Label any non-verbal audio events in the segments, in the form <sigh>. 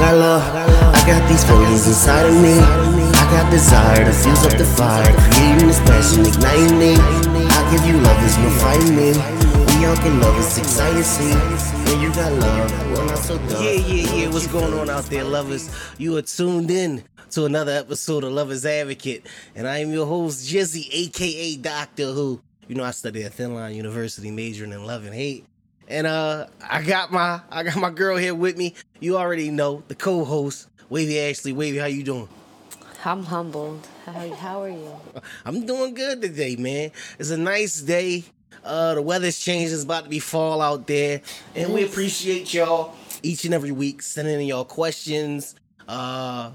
got love, I got these feelings inside of me. I got desire to fuse up the fire, creating this passion, igniting me. I give you love, there's no fighting me. We all can love, it's exciting, see. When you got love, well, not so dumb. Yeah, yeah, yeah. What's going on out there, lovers? You are tuned in to another episode of Lovers Advocate, and I am your host, Jizzy, aka Doctor Who. You know, I studied at Thin Line University, majoring in love and hate. And uh, I got my I got my girl here with me. You already know the co-host, Wavy Ashley. Wavy, how you doing? I'm humbled. How, how are you? <laughs> I'm doing good today, man. It's a nice day. Uh, the weather's changed. It's about to be fall out there, and we appreciate y'all each and every week sending in y'all questions, uh,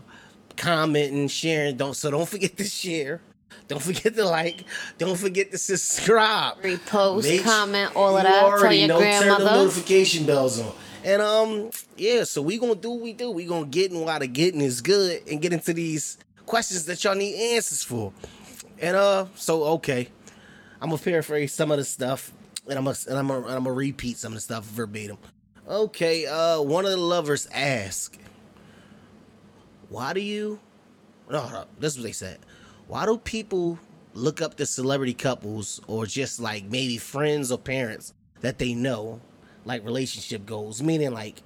commenting, sharing. Don't so don't forget to share. Don't forget to like. Don't forget to subscribe. Repost, Make- comment, all of that. Tell already your know, Turn the notification bells on. And um, yeah. So we gonna do what we do. We gonna get in while the getting is good, and get into these questions that y'all need answers for. And uh, so okay, I'm gonna paraphrase some of the stuff, and I'm gonna and I'm gonna, I'm gonna repeat some of the stuff verbatim. Okay, uh, one of the lovers asked, "Why do you?" No, no, this is what they said. Why do people look up to celebrity couples or just like maybe friends or parents that they know, like relationship goals? Meaning, like,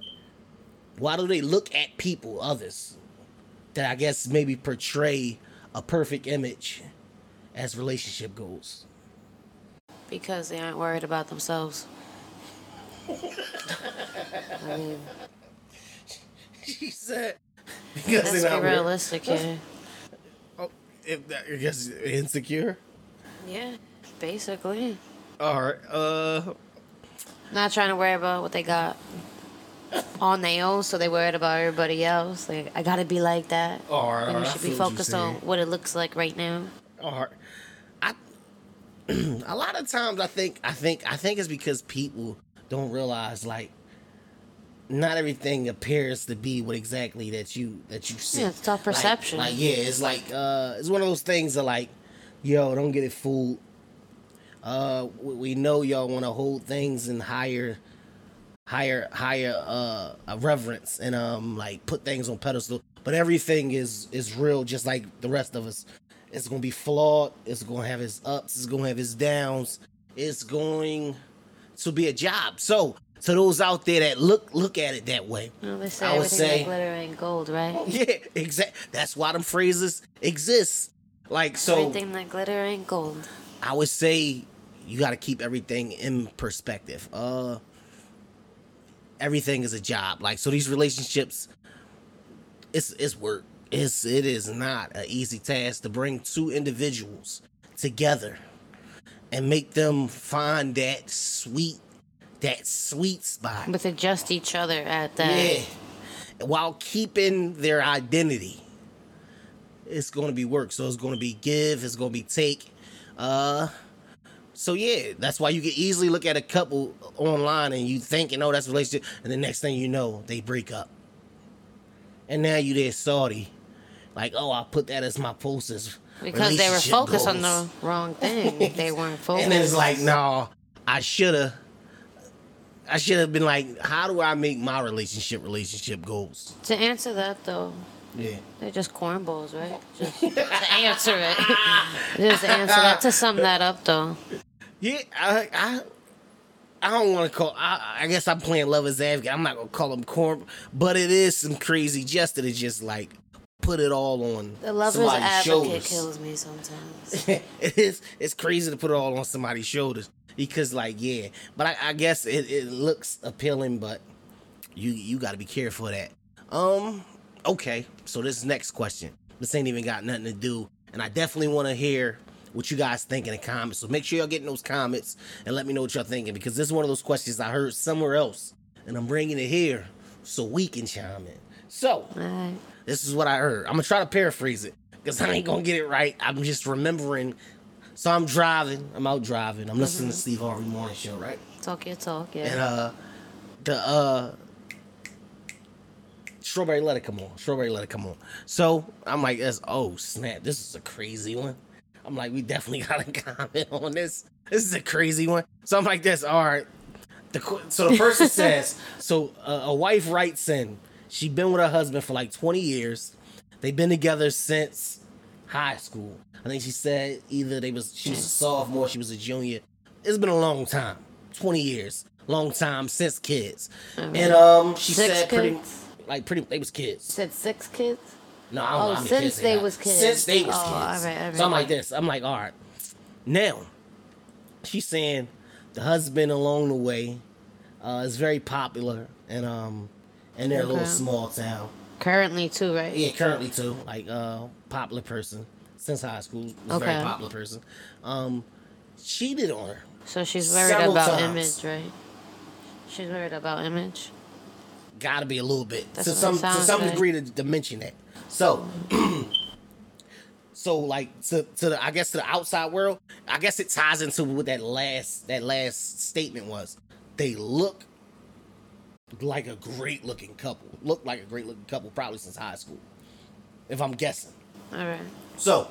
why do they look at people, others, that I guess maybe portray a perfect image as relationship goals? Because they aren't worried about themselves. I <laughs> mean, she said, because let's be not realistic here. If that, I guess insecure. Yeah, basically. All right. Uh. Not trying to worry about what they got on their own, so they worried about everybody else. Like, I gotta be like that. All right. And we should be focused on what it looks like right now. All right. I. <clears throat> a lot of times, I think, I think, I think it's because people don't realize like. Not everything appears to be what exactly that you that you see. Yeah, it's tough perception. Like, yeah, it's like uh, it's one of those things that like, yo, don't get it fooled. Uh, we, we know y'all want to hold things in higher, higher, higher uh uh, reverence and um like put things on pedestal. But everything is is real, just like the rest of us. It's gonna be flawed. It's gonna have its ups. It's gonna have its downs. It's going to be a job. So to those out there that look look at it that way, know, they say I would everything say- that glitter ain't gold, right? yeah, exact. That's why them phrases exist. Like so, Everything that glitter ain't gold. I would say you got to keep everything in perspective. Uh, everything is a job. Like so, these relationships, it's it's work. It's it is not an easy task to bring two individuals together and make them find that sweet, that sweet spot. But to just each other at that. Yeah. While keeping their identity. It's gonna be work. So it's gonna be give, it's gonna be take. Uh so yeah, that's why you can easily look at a couple online and you thinking, oh, that's a relationship, and the next thing you know, they break up. And now you there salty. Like, oh, I put that as my post as Because they were focused on the wrong thing. they weren't focused. <laughs> And it's like, no, I should have. I should have been like, how do I make my relationship relationship goals? To answer that though, Yeah. they're just cornballs, right? Just to answer it. <laughs> just answer that. To sum that up though. Yeah, I I, I don't want to call. I, I guess I'm playing lovers advocate. I'm not gonna call them corn, but it is some crazy jest that is just like put it all on The lover's advocate shoulders. kills me sometimes. <laughs> it is. It's crazy to put it all on somebody's shoulders because, like, yeah. But I, I guess it, it looks appealing, but you you got to be careful of that. Um. Okay. So this next question. This ain't even got nothing to do, and I definitely want to hear what you guys think in the comments. So make sure y'all get in those comments and let me know what y'all thinking because this is one of those questions I heard somewhere else, and I'm bringing it here so we can chime in. So Alright. this is what I heard. I'm gonna try to paraphrase it because I ain't gonna get it right. I'm just remembering. So I'm driving. I'm out driving. I'm listening to Steve Harvey Morning Show, right? Talk your talk, yeah. And uh, the uh, Strawberry Letter come on. Strawberry Letter come on. So I'm like, this. Oh snap! This is a crazy one. I'm like, we definitely <laughs> gotta comment on this. This is a crazy one. So I'm like, this. All right. The so the person <laughs> says, so uh, a wife writes in, She been with her husband for like 20 years. They've been together since high school. I think she said either they was she was a sophomore, she was a junior. It's been a long time. 20 years. Long time since kids. And um she Six said pretty like pretty they was kids. Said six kids. No, I don't Oh, many since kids they got. was kids. Since they was Oh, kids. all right, all So I'm like this. I'm like, all right. Now, she's saying the husband along the way uh, is very popular and um and they're a little small town. Currently too, right? Yeah, currently too. Like uh popular person since high school. Was a very popular person. Um cheated on her. So she's worried about times. image, right? She's worried about image. Gotta be a little bit That's to some to some degree to, to mention that. So, <clears throat> so like to to the I guess to the outside world, I guess it ties into what that last that last statement was. They look like a great looking couple. Look like a great looking couple probably since high school, if I'm guessing. All right. So,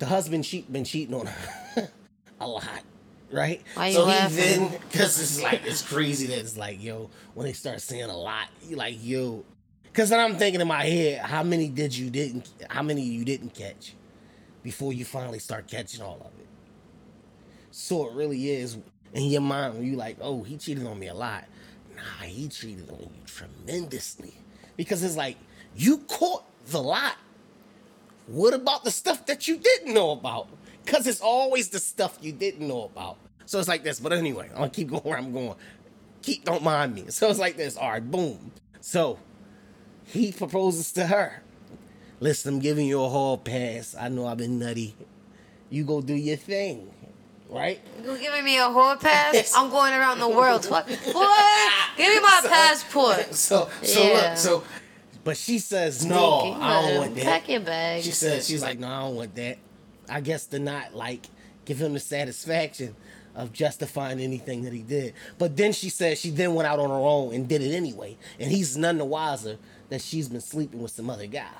the husband she been cheating on her <laughs> a lot, right? Why you so laughing? he then because it's like it's crazy that it's like yo when they start saying a lot, you like yo, because then I'm thinking in my head how many did you didn't how many you didn't catch before you finally start catching all of it. So it really is in your mind when you like oh he cheated on me a lot. Nah, he cheated on you tremendously because it's like you caught the lot. What about the stuff that you didn't know about? Because it's always the stuff you didn't know about. So it's like this. But anyway, I'm gonna keep <laughs> going where I'm going. Keep don't mind me. So it's like this. All right, boom. So he proposes to her. Listen, I'm giving you a hall pass. I know I've been nutty. You go do your thing. Right? You giving me a whole pass? <laughs> I'm going around the world. What? What? Give me my <laughs> passport. So so Yeah. look, so but she says no. I don't want that. Pack your bag. She said she's like, no, I don't want that. I guess to not like give him the satisfaction of justifying anything that he did. But then she said she then went out on her own and did it anyway. And he's none the wiser that she's been sleeping with some other guy.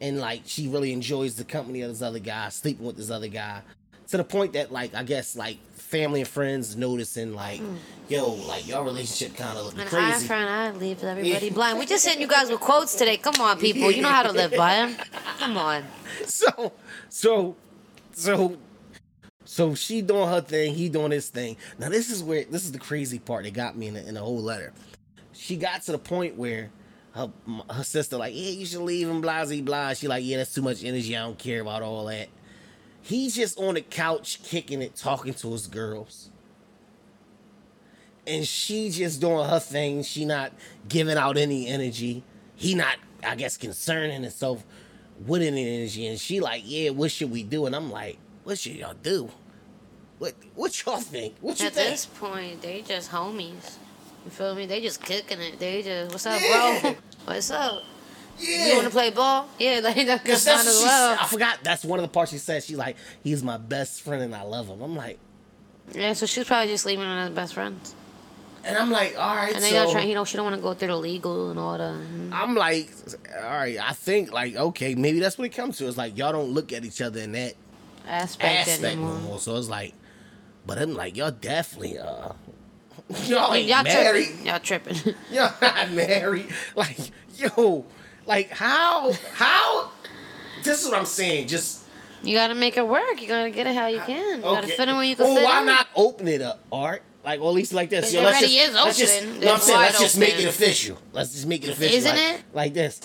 And like she really enjoys the company of this other guy, sleeping with this other guy. To the point that like I guess like family and friends noticing like, mm. yo, like your relationship kinda looking An eye crazy. for an eye leaves everybody <laughs> blind. We just hitting you guys with quotes today. Come on, people. You know how to live <laughs> by them. Come on. so so so so she doing her thing he doing his thing now this is where this is the crazy part that got me in the, in the whole letter she got to the point where her, her sister like yeah you should leave him blah blah blah she like yeah that's too much energy i don't care about all that he's just on the couch kicking it talking to his girls and she just doing her thing she not giving out any energy he not i guess concerning himself with any energy and she like yeah what should we do and i'm like what should y'all do what what y'all think what you At think At this point, they just homies. You feel me? They just kicking it. They just, what's up, Yeah. bro? <laughs> What's up? Yeah You want to play ball? Yeah, <laughs> like that's Cause fine that's as well. I forgot. That's one of the parts she said. She's like, he's my best friend and I love him. I'm like, Yeah, so she's probably just leaving on as best friends. and I'm like, all right. And they so trying, you know, she don't want to go through the legal and all that. I'm like, all right. I think like, okay, maybe that's what it comes to. It's like y'all don't look at each other in that Aspect, aspect anymore. more. So it's like, but I'm like, y'all definitely uh, <laughs> y'all ain't Y'all married. tripping. Y'all tripping. <laughs> Y'all not married. Like, yo, like how how? This is what I'm saying. Just you gotta make it work. You gotta get it how you can. You gotta fit in where you can well, fit why in. not open it up, Art? Like, or at least like this. It Yo, let's already just, is let's just, open. no, I'm saying, let's just make it official. Let's just make it official. Isn't like, it? Like this.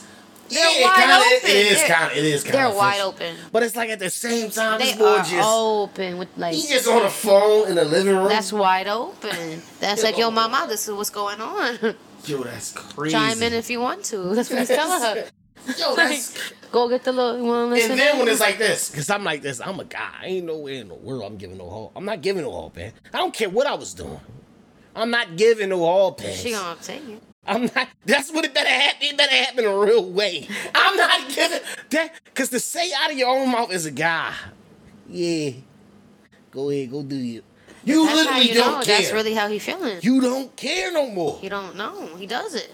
They're Yeah, wide kinda, open. It is kind of. It is kind of. They're wide open. But it's like at the same time, They this are just open with like. he just on the phone in the living room. That's wide open. That's like, yo, mama, this is what's going on. <laughs> yo, that's crazy. Chime in if you want to. <laughs> That's what he's telling her. Yo, <laughs> that's. Go get the little. You want to listen? And then when it's like this, because I'm like this, I'm a guy. I ain't nowhere in the world I'm giving no hall. I'm not giving no hall pass. I don't care what I was doing. I'm not giving no hall pass. she gonna take you. I'm not. That's what it better happen. It better happen in a real way. I'm not giving that because to say out of your own mouth is a guy, yeah, go ahead, go do you. You That's literally you don't know. care. That's really how he feeling. you don't care no more. You don't know. He does it.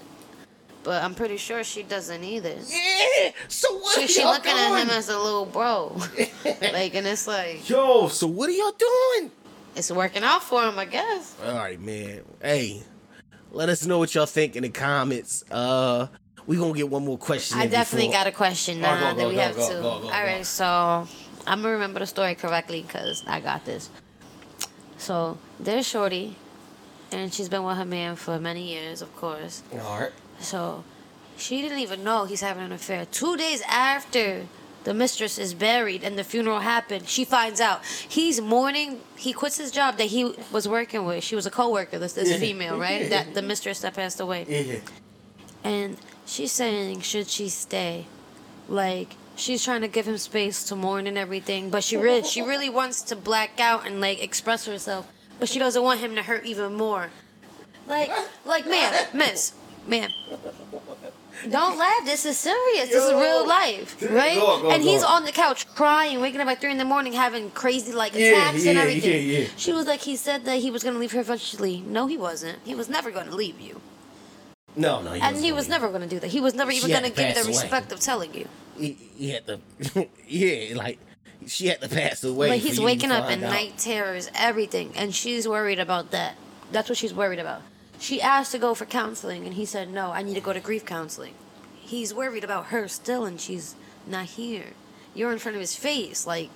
But I'm pretty sure she doesn't either. Yeah. So what? She, she looking doing? at him as a little bro. <laughs> like, and it's like, Yo. So what are y'all doing? it's working out for him, I guess. All right, man. Hey, let us know what y'all think in the comments. Uh, we gonna get one more question. I in definitely before- got a question Oh, now go, that we go, have go, to. go, go, All go. right, so I'm gonna remember the story correctly because I got this. So there's Shorty, and she's been with her man for many years, of course. All right. So she didn't even know he's having an affair. Two days after the mistress is buried and the funeral happened, she finds out. He's mourning. He quits his job that he was working with. She was a coworker. This this female, right? That the mistress that passed away. Yeah. And she's saying, should she stay? Like she's trying to give him space to mourn and everything, but she really she really wants to black out and like express herself, but she doesn't want him to hurt even more. Like like man, miss, man. Don't laugh. This is serious. This is real life, right? Go on, go on, and he's on. on the couch crying, waking up at three in the morning, having crazy like Yeah, attacks and everything. yeah, yeah. She was like, he said that he was gonna leave her eventually. No, he wasn't. He was never gonna leave you. No, no. He And he wasn't never going to do that. He was never even had going to to give you the pass away. respect of telling you. He, he had to. <laughs> yeah, like she had to pass away. For he's waking up in out. night terrors, everything, and she's worried about that. That's what she's worried about. She asked to go for counseling, and he said no. I need to go to grief counseling. He's worried about her still, and she's not here. You're in front of his face, like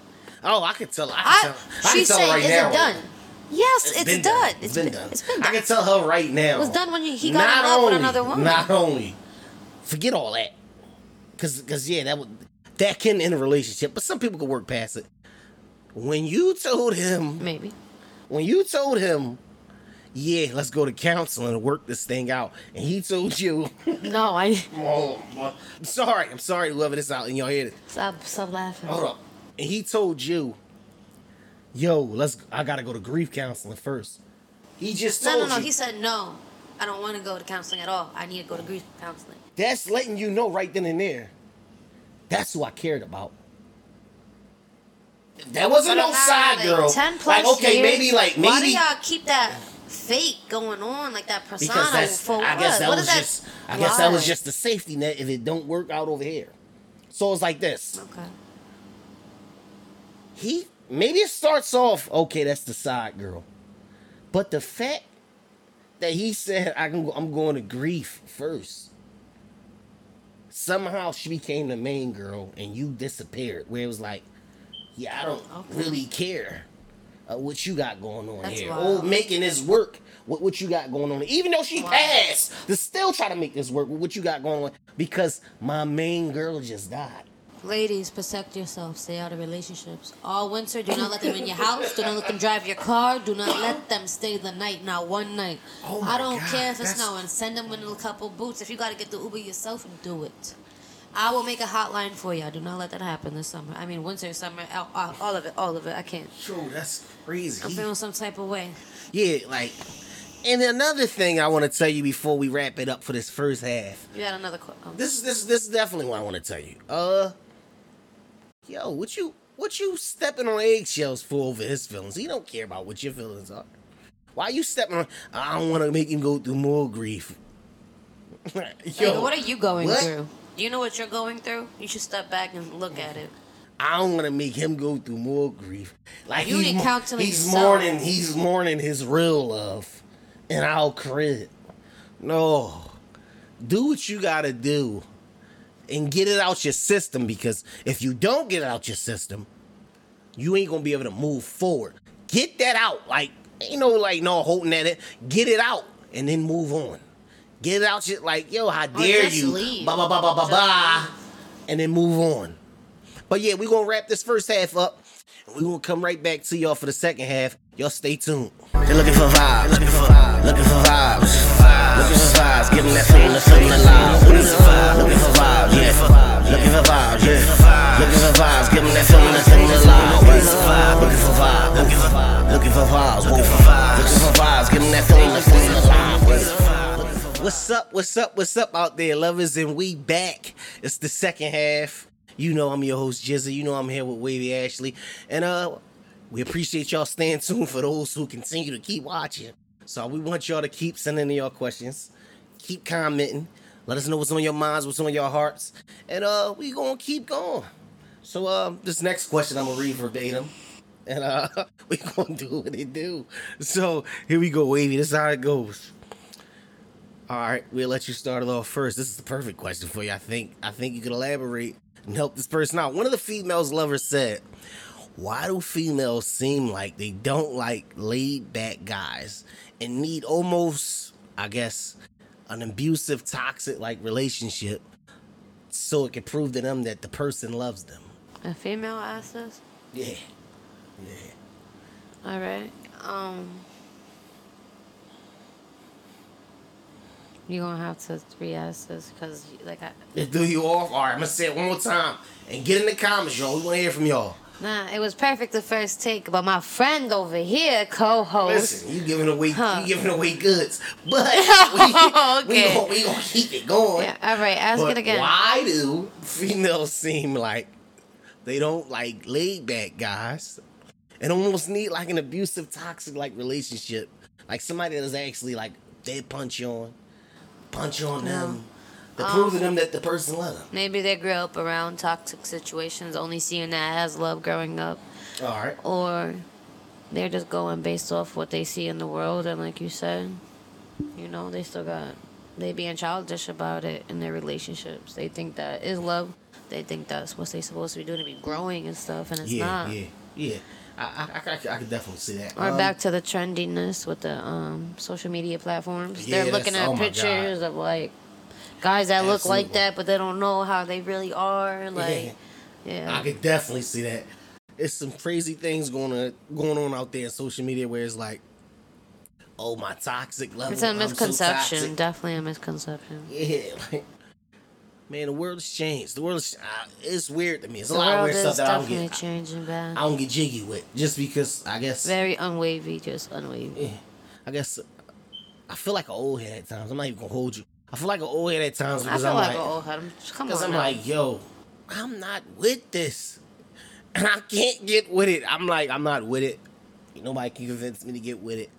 Oh, I could tell. I I. can tell. I she's tell saying, right "Is now. it done?" Yes, it's, been done. It's been, done. It's been done. I can tell her right now. It was done when he got not in love only, with another woman. Not only, forget all that, because because yeah, that would that can end a relationship, but some people can work past it. When you told him, Maybe. when you told him, yeah, let's go to counseling and work this thing out, and he told you, <laughs> No, I <laughs> oh, I'm sorry, I'm sorry, whoever this out in your head. stop. Stop laughing. Hold up, and he told you, yo, let's, I gotta go to grief counseling first. He just No, no, no. you. He said no. I don't want to go to counseling at all. I need to go to grief counseling. That's letting you know right then and there. That's who I cared about. That wasn't no side not, girl. Like, Ten plus like okay, years, maybe like Why do maybe y'all keep that fake going on like that persona because that's for I what? guess that What was just I guess that was just the safety net if it don't work out over here. So it's like this. okay. He maybe it starts off okay. That's the side girl, but the fact that he said I can I'm going to grief first. Somehow she became the main girl and you disappeared. Where it was like, yeah, I don't Okay. really care uh, what you got going on That's here. wild. Or making this work with what you got going on. Even though she Wow. passed, to still try to make this work with what you got going on because my main girl just died. Ladies, protect yourself. Stay out of relationships. All winter, do not let them in your house. Do not let them drive your car. Do not let them stay the night, not one night. Oh my I don't God, care if it's snowing. Send them in a couple boots. If you got to get the Uber yourself, do it. I will make a hotline for you. Do not let that happen this summer. I mean, winter, summer, all, all- all of it, all of it. I can't. True, that's crazy. I'm feeling some type of way. Yeah, like, and another thing I want to tell you before we wrap it up for this first half. You had another question. This is this is this is definitely what I want to tell you. Uh, yo, what you what you stepping on eggshells for over his feelings? He don't care about what your feelings are. Why you stepping on? I don't want to make him go through more grief. <laughs> Yo, what are you going what? through? You know what you're going through? You should step back and look at it. I don't want to make him go through more grief. Like You he's, mo- he's mourning, he's mourning his real love, and I'll credit. No, do what you gotta do, and get it out your system. Because if you don't get it out your system, you ain't gonna be able to move forward. Get that out. Like ain't no like no holding that in. Get it out and then move on. Get it out. Shit like yo, how oh, dare just you? leave. Ba ba ba ba ba ba, and then move on. But yeah, we're gonna wrap this first half up. And we're gonna come right back to y'all for the second half. Y'all stay tuned. They're looking for vibes, looking for vibes, looking for vibes, vibes, give them that feeling, feeling alive. Looking for vibes, looking for vibes, yeah, looking for vibes, yeah, looking for vibes, give them that feeling, the feeling alive. Looking for vibes, looking for vibes, looking for vibes, looking for vibes, looking for vibes, give them that feeling, feeling alive. What's up? What's up? What's up out there, lovers? And we back. It's the second half. You know I'm your host Jizza. You know I'm here with Wavy Ashley, and uh, we appreciate y'all staying tuned for those who continue to keep watching. So we want y'all to keep sending in your questions, keep commenting, let us know what's on your minds, what's on your hearts, and uh, we gonna keep going. So uh, this next question I'm gonna read verbatim. And uh, <laughs> we gonna do what they do. So here we go, Wavy. This is how it goes. All right, we'll let you start it off first. This is the perfect question for you. I think. I think you can elaborate and help this person out. One of the females' lovers said, "Why do females seem like they don't like laid back guys and need almost, I guess, an abusive, toxic like relationship so it can prove to them that the person loves them?" A female asked this. Yeah, yeah. All right. Um. You're gonna have to re-ask this because, like, I, It threw you off. All right, I'm gonna say it one more time and get in the comments, y'all. We want to hear from y'all. Nah, it was perfect the first take, but my friend over here, co-host, Listen, you giving away, Huh. you giving away goods, but <laughs> we, we, Okay. gonna, we gonna keep it going. yeah, all right, ask but it again. why do females seem like they don't like laid back guys and almost need like an abusive, toxic like relationship, like somebody that's actually like they punch you on, punch on them, to prove to Um, them that the person loves them. Maybe they grew up around toxic situations, only seeing that as love growing up, All right. or they're just going based off what they see in the world, and like you said, you know, they still got they being childish about it in their relationships. They think that is love. They think that's what they're supposed to be doing to be growing and stuff, and it's Yeah, not. yeah, yeah. I, I, I, I can definitely see that. Or Um, back to the trendiness with the um, social media platforms. Yeah, They're looking at oh pictures of like guys that look like that, but they don't know how they really are. <laughs> Like, yeah, I could definitely see that. It's some crazy things going on going on out there in social media where it's like, oh my toxic level. it's a I'm so misconception. Definitely a misconception. Yeah, <laughs> like, man, the world has changed. The world is. Uh, it's weird to me. It's a lot of weird stuff that I don't get. changing, bad. I don't get jiggy with just because I guess. Very unwavy, just unwavy. Yeah, I guess. I feel like an old head at times. I'm not even gonna hold you. I feel like an old head at times I because feel I'm like, like, an old head. I'm- Come Because on, I'm now. like, yo, I'm not with this. <clears throat> And I can't get with it. I'm like, I'm not with it. Nobody can convince me to get with it.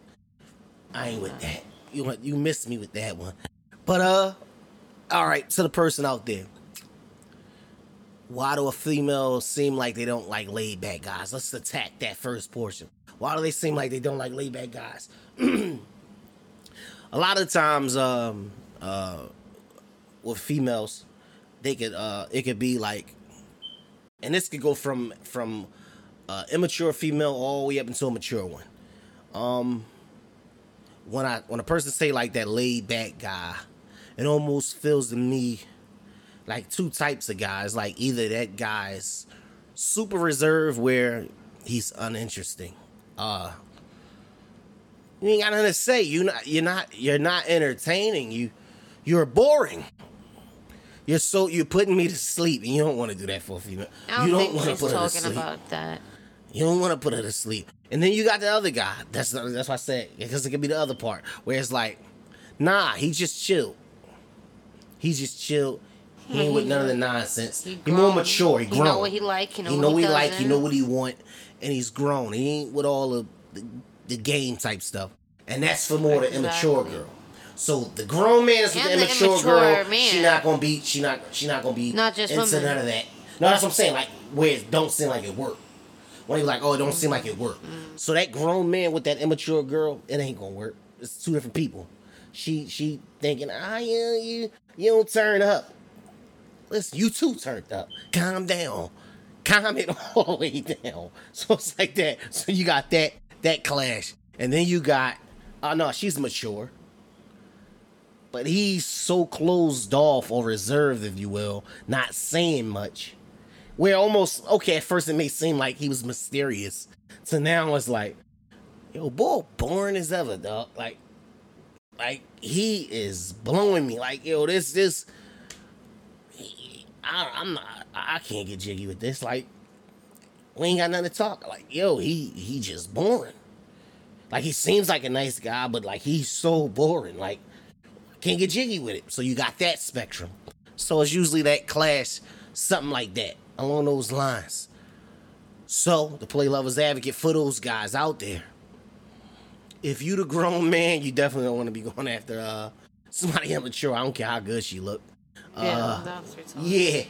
I ain't with that. You want you missed me with that one. But uh all right, to the person out there. Why do a female seem like they don't like laid back guys? Let's attack that first portion. Why do they seem like they don't like laid back guys? <clears throat> a lot of times, um, uh, with females, they could uh it could be like and this could go from from uh immature female all the way up into a mature one. Um when i when a person say like that laid back guy it almost feels to me like two types of guys like either that guy's super reserved where he's uninteresting. Uh you ain't got nothing to say. You not you're not you're not entertaining. You you're boring you're so you're putting me to sleep, and you don't want to do that for a female. I don't you don't want to put her to talking sleep. about that. You don't want to put her to sleep. And then you got the other guy. That's the, that's why I said because it could be the other part where it's like, nah, he just chill. He's just chill. He ain't with none of the nonsense. He He, more mature. He He grown. know what he like, he know he what know he what he like. He know what he want, and he's grown. He ain't with all of the, the game type stuff. And that's for more the immature girl. So the grown man is with the immature, immature girl. man. She not gonna be. She not. She not gonna be. Not just into women. none of that. No, that's what I'm saying. Like where it don't seem like it work. When he like, oh, it don't seem like it work. Mm. So that grown man with that immature girl, it ain't gonna work. It's two different people. She she thinking, ah, yeah, you you don't turn up. Listen, you too turned up. Calm down. Calm it <laughs> all the way down. So it's like that. So you got that that clash, and then you got, oh no, she's mature. But he's so closed off or reserved, if you will, not saying much. Where almost okay, at first it may seem like he was mysterious. So now it's like, yo, boy, boring as ever, dog. Like, like he is blowing me. Like, yo, this this I, I'm not. I can't get jiggy with this. Like, we ain't got nothing to talk. Like, yo, he he just boring. Like, he seems like a nice guy, but like he's so boring. Like, can't get jiggy with it. So you got that spectrum. So it's usually that clash, something like that along those lines. So the play lovers advocate for those guys out there. If you the grown man, you definitely don't want to be going after uh somebody immature. I don't care how good she look. Yeah, Uh, that's yeah.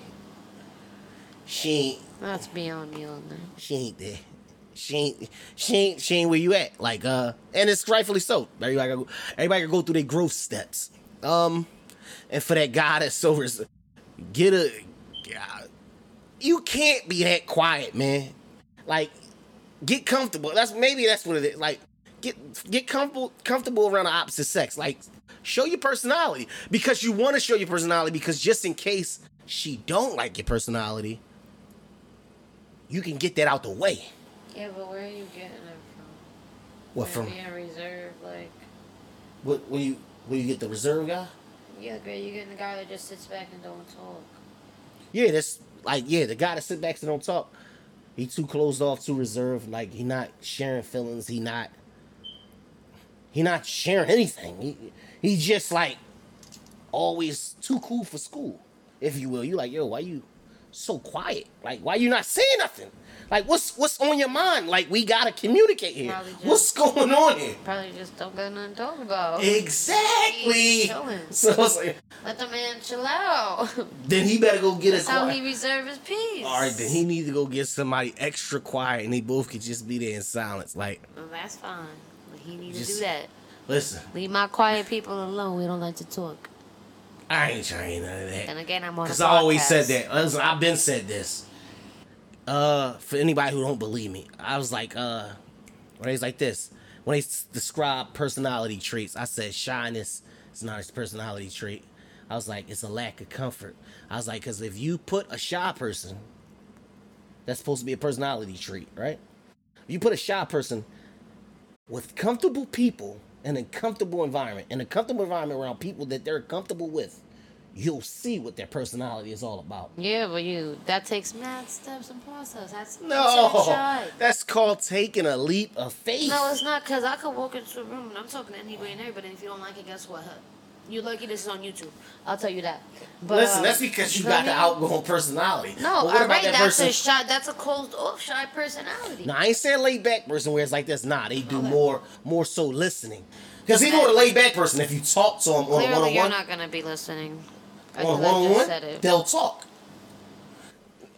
She ain't That's beyond me on that. she ain't there. She ain't she ain't she ain't where you at. Like uh and it's rightfully so. Everybody gotta go, everybody gotta go through their growth steps. Um, and for that guy that's so res- get a, God, you can't be that quiet, man. Like, get comfortable. That's maybe that's what it is. Like, get get comfortable comfortable around the opposite sex. Like, show your personality because you want to show your personality because just in case she don't like your personality, you can get that out the way. Yeah, but where are you getting it from? What from? Being reserved, like. What when you when you get the reserve guy? Yeah, girl, you getting the guy that just sits back and don't talk. Yeah, that's like yeah, the guy that sits back and don't talk. He too closed off, too reserved. Like he not sharing feelings. He not. He not sharing anything. He he just like always too cool for school, if you will. You like yo, why you so quiet? Like why you not saying nothing? Like what's what's on your mind? Like we gotta communicate here. Just- What's going on here? Probably just don't got nothing to talk about. Exactly. <laughs> So like, Let the man chill out. <laughs> then he better go get That's a how he reserve his peace. All right, then he needs to go get somebody extra quiet, and they both could just be there in silence. Like, Well, that's fine. But he need to do that. listen, Leave my quiet people alone. We don't like to talk. I ain't trying none of that. And again, I'm on. Cause a I always said that. Listen, I've been said this. Uh, for anybody who don't believe me, I was like, uh, when it's like this, when they describe personality traits, I said shyness is not his personality trait. I was like, it's a lack of comfort. I was like, cause if you put a shy person, that's supposed to be a personality trait, right? If you put a shy person with comfortable people in a comfortable environment, in a comfortable environment around people that they're comfortable with, you'll see what their personality is all about. Yeah, but you that takes mad steps and process. That's No, that's called taking a leap of faith. No, it's not because I could walk into a room and I'm talking to anybody and everybody. And if you don't like it, guess what? You're lucky this is on YouTube. I'll tell you that. But, Listen, um, that's because you got the outgoing personality. No, about right, that that's person- a shy. That's a closed off shy personality. No, I ain't saying laid back person where it's like this. Nah, they do Okay. more, more so listening. Because he know the laid back person. If you talk to him on a one on you're not gonna be listening. On one I on just one, said it. they'll talk.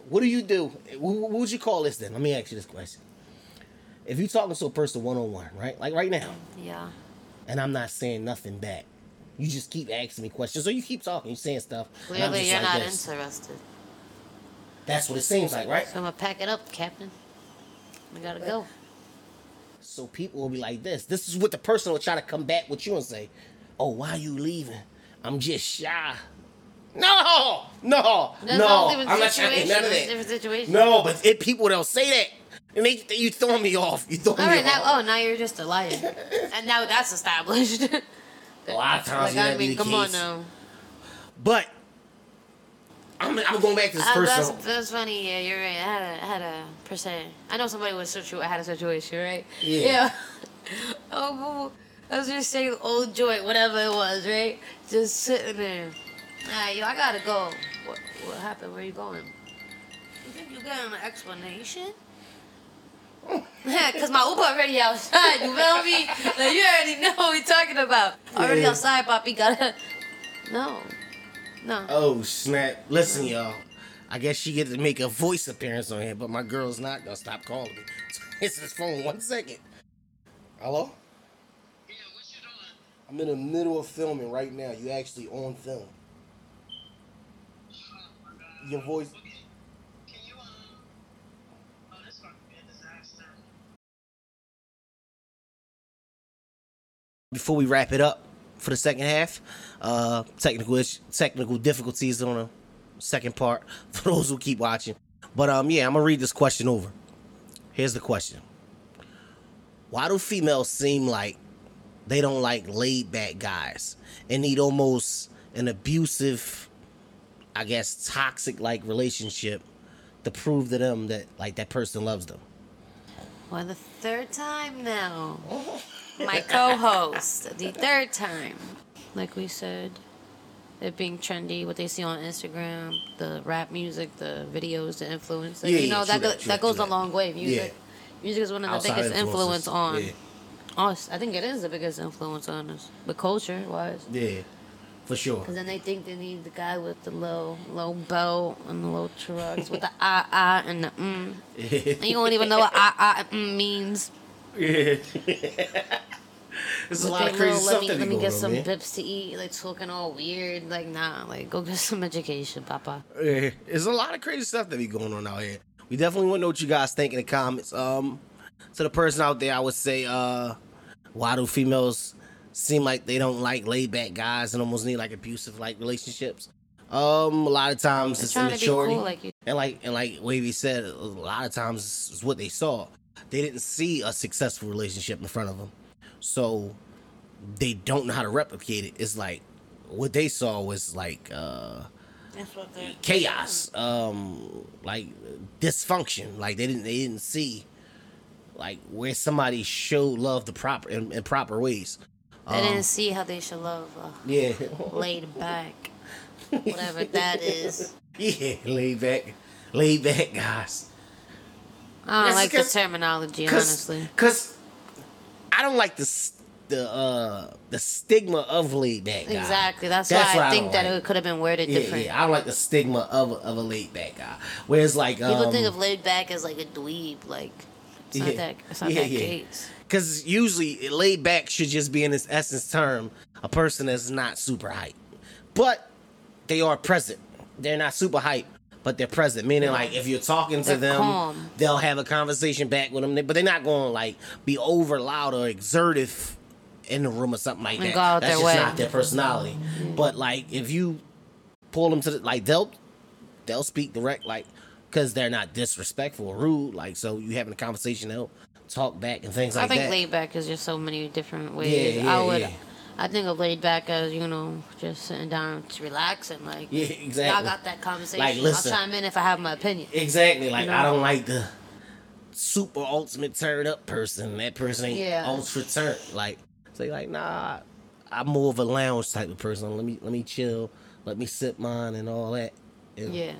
What do you do? What, what would you call this then? Let me ask you this question. If you're talking to a person one on one, right? Like right now, Yeah. and I'm not saying nothing back. You just keep asking me questions, or you keep talking, you saying stuff. Clearly, you're like not this. interested. That's what it seems like, right? So I'm gonna pack it up, Captain. We gotta go. So people will be like this. This is what the person will try to come back with you and say, "Oh, why are you leaving? I'm just shy." No, no, There's no. different I'm not trying to none of that. different situations. No, but it people don't say that, and they, they you throwing me off. You throwing All me right, now, off. oh, now you're just a liar, <laughs> and now that's established. A lot of times like that I be mean, the come on case. now. But I'm, I'm going back to this Uh, that's, person. that's funny. Yeah, you're right. I had a, I had a percent. I know somebody was situ. I had a situation, right? Yeah. <laughs> oh, boo. I was just saying old joint, whatever it was, right? Just sitting there. Nah, yo, I gotta go. What, what happened? Where you going? You think you got an explanation? Yeah, <laughs> cause my Uber already outside. You feel me? Like you already know what we're talking about. Already Yeah. outside, Poppy. Gotta. <laughs> No. No. Oh snap! Listen, y'all. I guess she get to make a voice appearance on here, but my girl's not gonna stop calling me. <laughs> It's this phone. One second. Hello. Yeah, what you doing? I'm in the middle of filming right now. You actually on film. Oh my god. Your voice. Okay. Can you um? Oh, this fucking be a voice. Before we wrap it up for the second half, uh, technical technical difficulties on the second part <laughs> for those who keep watching. But um, yeah, I'm gonna read this question over. Here's the question: Why do females seem like they don't like laid back guys and need almost an abusive, I guess, toxic like relationship to prove to them that like that person loves them? For the third time now. My co host, the third time. Like we said, it being trendy, what they see on Instagram, the rap music, the videos, the influence. Like, Yeah, you yeah, know, that, go, that, true that that, goes a long way. Music. Music is one of the Outside biggest influence on us. I think it is the biggest influence on us, but culture wise. Yeah, yeah, for sure. Because then they think they need the guy with the low, low belt and the low trucks with the <laughs> ah ah and the mm. And you don't even know what ah ah and mm means. Yeah. <laughs> There's a lot of crazy stuff let me, that let me get on, some man. bips to eat, like talking all weird. Like, nah, like go get some education, papa. Yeah, there's a lot of crazy stuff that be going on out here. We definitely want to know what you guys think in the comments. Um, to the person out there, I would say, uh, why do females seem like they don't like laid back guys and almost need like abusive like relationships? Um, a lot of times They're it's trying to immaturity, cool like you. and like and like Wavy said, a lot of times it's what they saw. They didn't see a successful relationship in front of them, so they don't know how to replicate it. It's like what they saw was like. uh That's what chaos, um, like dysfunction. Like they didn't they didn't see like where somebody showed love the proper in, in proper ways. They didn't see how they should love. Uh, Yeah, laid back, whatever that is. <laughs> yeah, laid back, laid back guys. I don't like the terminology, Cause, honestly. cause I don't like the the uh the stigma of laid back guy. Exactly. That's, That's why I I think that like. it could have been worded Yeah, different. yeah, I don't like the stigma of a- of a laid back guy. Whereas like um, People think of laid back as like a dweeb. Like it's not that. It's not Yeah, that yeah. case. Because usually laid back should just be in its essence term a person that's not super hype. But they are present. They're not super hype, but they're present. Meaning, like, if you're talking to They're them, calm. they'll have a conversation back with them. But they're not going to, like, be over loud or exertive in the room or something like And that. That's just way. not their personality. But, like, if you pull them to the, like, they'll, they'll speak direct, like, because they're not disrespectful or rude. Like, so you having a conversation, they'll talk back and things like that. I think that. laid back is just so many different ways. yeah, yeah, I would. yeah. I think of laid back as you know just sitting down, to relaxing. Like Yeah, exactly. y'all got that conversation. Like, listen. I'll chime in if I have my opinion. Exactly. Like You I don't like the super ultimate turn up person. That person ain't Yeah. ultra turn. Like say like nah. I'm more of a lounge type of person. Let me let me chill. Let me sip mine and all that. And, Yeah,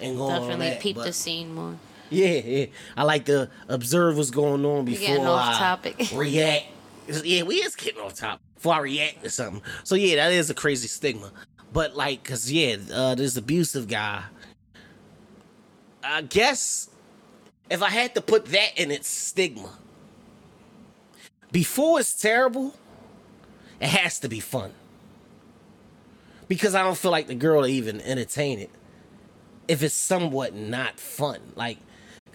And go on definitely peep but- the scene more. <laughs> Yeah, yeah. I like to observe what's going on before off I topic. <laughs> react. Yeah, we is getting off topic before I react to something. So yeah, that is a crazy stigma. But like, cause yeah, uh, this abusive guy. I guess if I had to put that in its stigma, before it's terrible, it has to be fun. Because I don't feel like the girl will even entertain it if it's somewhat not fun. Like,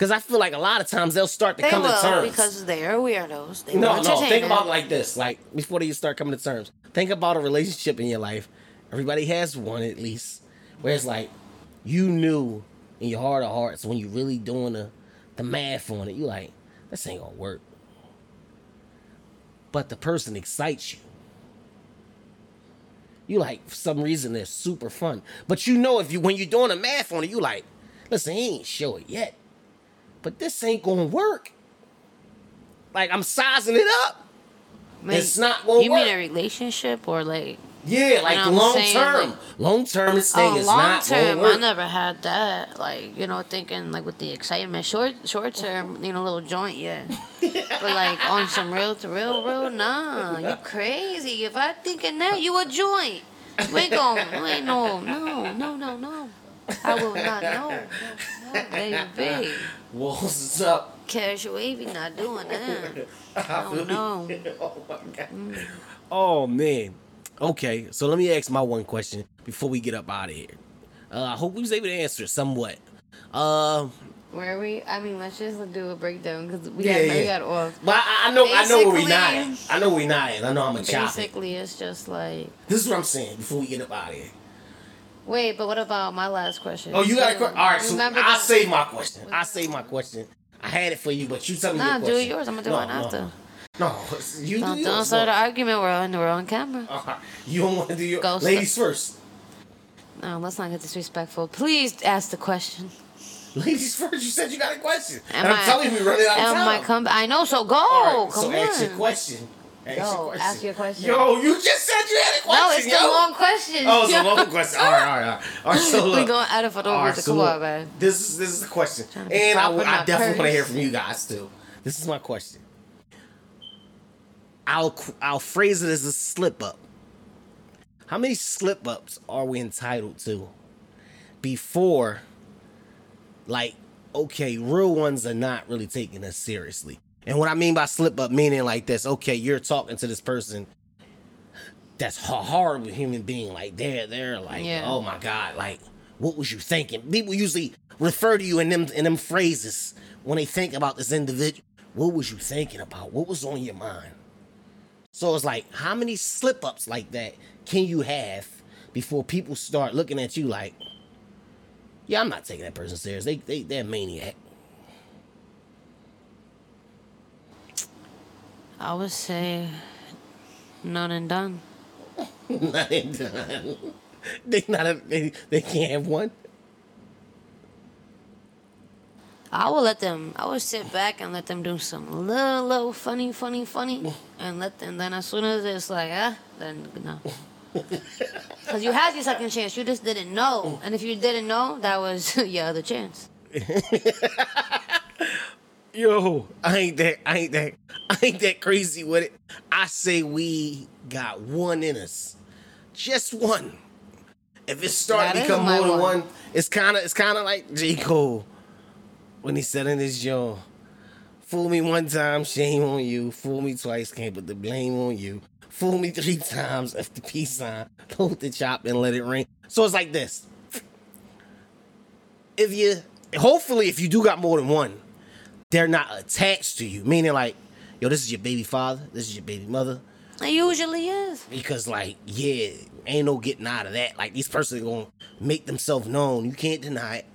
because I feel like a lot of times they'll start to They come will to terms. because they're weirdos. They no, no, think about it like this. Like, before you start coming to terms, think about a relationship in your life. Everybody has one at least. Where it's like, you knew in your heart of hearts when you're really doing the, the math on it, you like, this ain't gonna work. But the person excites you. You like for some reason they're super fun. But you know if you when you're doing the math on it, you like, listen, he ain't show it yet. But this ain't gonna work. Like I'm sizing it up. Like, it's not gonna You work. mean a relationship or like? Yeah, like long saying, term. like- long term this thing Oh, is long not term. I never had that. Like you know, thinking like with the excitement. Short, short term, <laughs> you know, little joint, yeah. <laughs> but like on some real to real, real, nah, you <laughs> crazy. If I thinking that, you a joint. We ain't going, we ain't no, no, no, no, no. I will not know, no, no, baby. Walls is up. Casual wavy not doing that. Oh no. Oh my god. Oh man. Okay, so let me ask my one question before we get up out of here. Uh, I hope we was able to answer it somewhat. Uh, Where are we? I mean, let's just do a breakdown because we Yeah, got we yeah. got off. but I, I know, I know where we not at. I know we not at. I know I'm a chop. it. Basically, it's just like. This is what I'm saying before we get up out of here. Wait, but what about my last question? Oh, you got a question? All right, so remember I'll save my question. I'll save my question. I had it for you, but you tell me Nah, your do yours. I'm gonna do No, mine no, after. No, you Don't, do don't start an argument. We're on, we're on camera. Uh, you don't want to do your Go ladies first. No, let's not get disrespectful. Please ask the question. Ladies first. You said you got a question, Am and I'm I- telling you, we running out of time. I come? I know. So go. Right, come so on. ask your question. Ask question. ask your question. Yo, you just said you had a question. no, it's yo. the long question. Oh, it's a long <laughs> question. All right, all right, all right. All right so we gonna add it for the right, so Come look, on, man. This is this is the question, Trying to be and I, I definitely want to hear from you guys too. This is my question. I'll I'll phrase it as a slip up. How many slip ups are we entitled to before, like, okay, real ones are not really taking us seriously? And what I mean by slip up, meaning like this, okay, you're talking to this person that's a horrible human being. Like they're they're like, Yeah. oh my God, like what was you thinking? People usually refer to you in them in them phrases when they think about this individual. What was you thinking about? What was on your mind? So it's like, how many slip ups like that can you have before people start looking at you like, yeah, I'm not taking that person serious. They they they're maniac. I would say none and done. <laughs> not in done. They not a, they, they can't have one. I will let them. I would sit back and let them do some little, little funny, funny, funny, and let them. Then as soon as it's like ah, then no. <laughs> Because you had your second chance, you just didn't know, and if you didn't know, that was <laughs> your other chance. Yo, I ain't that I ain't that I ain't that crazy with it. I say we got one in us. Just one. If it start to become more than one. one, it's kinda it's kinda like J. Cole when he said in his joint, Fool me one time, shame on you. Fool me twice, can't put the blame on you. Fool me three times, F the peace sign, hold the chop and let it ring. So it's like this. If you hopefully if you do got more than one, they're not attached to you. Meaning like, yo, this is your baby father, this is your baby mother. It usually is. Because like, yeah, ain't no getting out of that. Like these persons gonna make themselves known. You can't deny it.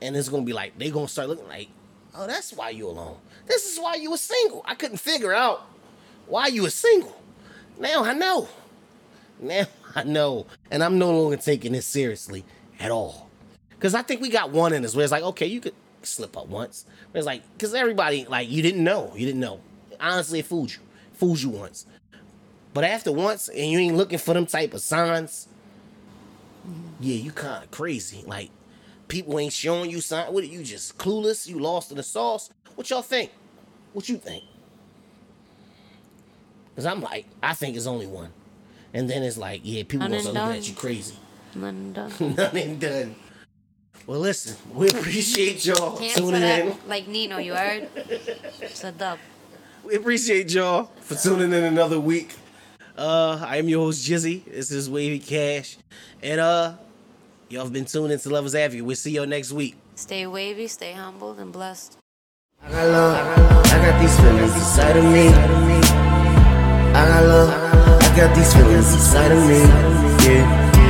And it's gonna be like they gonna start looking like, oh, that's why you alone. This is why you were single. I couldn't figure out why you were single. Now I know. Now <laughs> I know. And I'm no longer taking this seriously at all. Cause I think we got one in us where it's like, okay, you could slip up once. It's like, cause everybody, like, you didn't know. You didn't know. Honestly, it fooled you. Fooled you once. But after once, and you ain't looking for them type of signs, yeah, you kind of crazy. Like, people ain't showing you signs. What are you just clueless? You lost in the sauce? What y'all think? What you think? Cause I'm like, I think it's only one. And then it's like, yeah, people None gonna and start looking done. at you crazy. None done. <laughs> None done. Well, listen, we appreciate y'all Cancel tuning in. like Nino, you heard? It's a dub. We appreciate y'all for tuning in another week. Uh, I am your host Jizzy. This is Wavy Cash, and uh, y'all have been tuned into Lovers Avenue. We'll see y'all next week. Stay wavy, stay humbled, and blessed. I got love, I got these feelings inside of me. I got love, I got these feelings inside of me. Yeah.